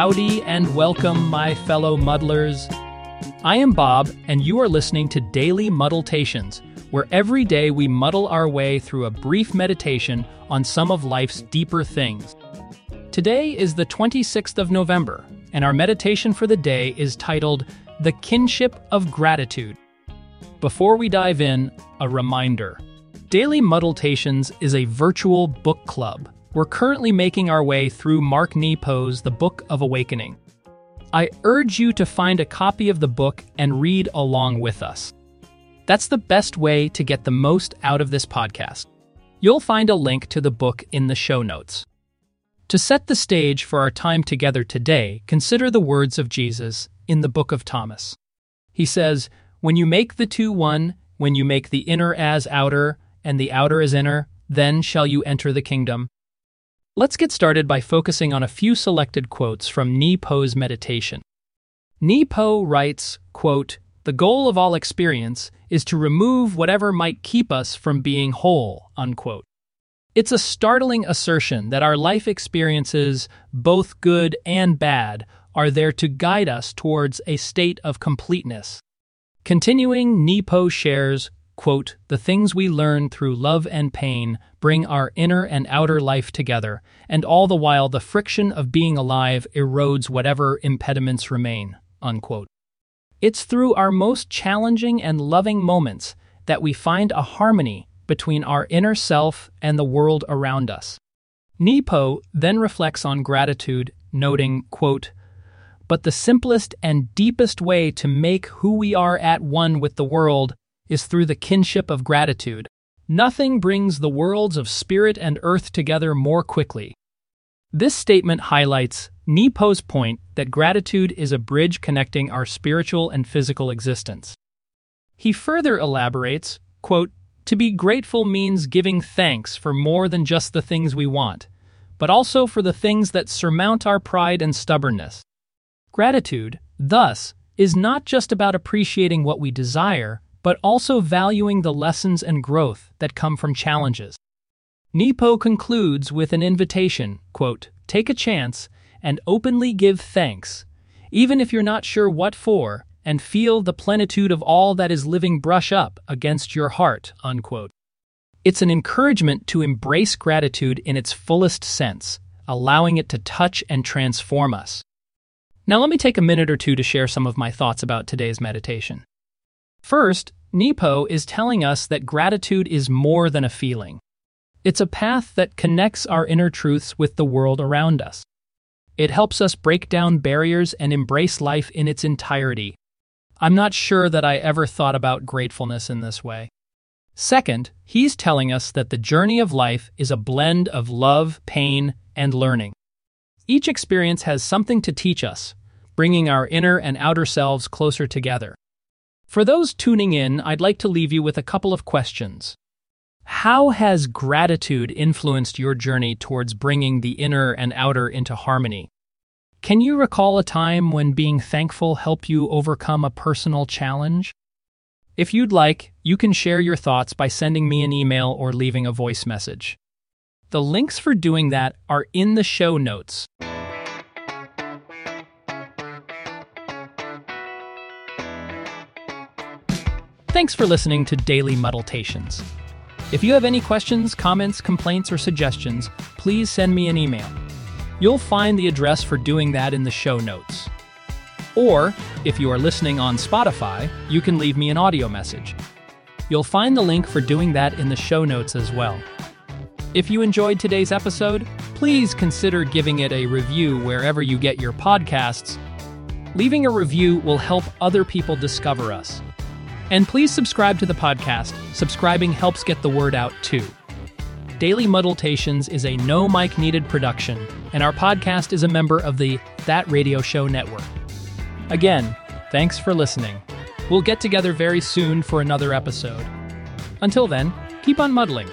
Howdy and welcome, my fellow muddlers. I am Bob, and you are listening to Daily Muddletations, where every day we muddle our way through a brief meditation on some of life's deeper things. Today is the 26th of November, and our meditation for the day is titled The Kinship of Gratitude. Before we dive in, a reminder Daily Muddletations is a virtual book club. We're currently making our way through Mark Nepo's The Book of Awakening. I urge you to find a copy of the book and read along with us. That's the best way to get the most out of this podcast. You'll find a link to the book in the show notes. To set the stage for our time together today, consider the words of Jesus in the book of Thomas. He says, When you make the two one, when you make the inner as outer, and the outer as inner, then shall you enter the kingdom. Let's get started by focusing on a few selected quotes from Nepo's meditation. Nepo writes, quote, The goal of all experience is to remove whatever might keep us from being whole, unquote. It's a startling assertion that our life experiences, both good and bad, are there to guide us towards a state of completeness. Continuing, Nepo shares, quote, The things we learn through love and pain bring our inner and outer life together, and all the while the friction of being alive erodes whatever impediments remain. Unquote. It's through our most challenging and loving moments that we find a harmony between our inner self and the world around us. Nepo then reflects on gratitude, noting, quote, But the simplest and deepest way to make who we are at one with the world is through the kinship of gratitude. Nothing brings the worlds of spirit and earth together more quickly. This statement highlights Nepo's point that gratitude is a bridge connecting our spiritual and physical existence. He further elaborates, quote, To be grateful means giving thanks for more than just the things we want, but also for the things that surmount our pride and stubbornness. Gratitude, thus, is not just about appreciating what we desire, but also valuing the lessons and growth that come from challenges. Nepo concludes with an invitation, quote, Take a chance and openly give thanks, even if you're not sure what for, and feel the plenitude of all that is living brush up against your heart, unquote. It's an encouragement to embrace gratitude in its fullest sense, allowing it to touch and transform us. Now, let me take a minute or two to share some of my thoughts about today's meditation. First, Nepo is telling us that gratitude is more than a feeling. It's a path that connects our inner truths with the world around us. It helps us break down barriers and embrace life in its entirety. I'm not sure that I ever thought about gratefulness in this way. Second, he's telling us that the journey of life is a blend of love, pain, and learning. Each experience has something to teach us, bringing our inner and outer selves closer together. For those tuning in, I'd like to leave you with a couple of questions. How has gratitude influenced your journey towards bringing the inner and outer into harmony? Can you recall a time when being thankful helped you overcome a personal challenge? If you'd like, you can share your thoughts by sending me an email or leaving a voice message. The links for doing that are in the show notes. Thanks for listening to Daily Muddletations. If you have any questions, comments, complaints, or suggestions, please send me an email. You'll find the address for doing that in the show notes. Or, if you are listening on Spotify, you can leave me an audio message. You'll find the link for doing that in the show notes as well. If you enjoyed today's episode, please consider giving it a review wherever you get your podcasts. Leaving a review will help other people discover us. And please subscribe to the podcast. Subscribing helps get the word out too. Daily Muddletations is a no mic needed production, and our podcast is a member of the That Radio Show Network. Again, thanks for listening. We'll get together very soon for another episode. Until then, keep on muddling.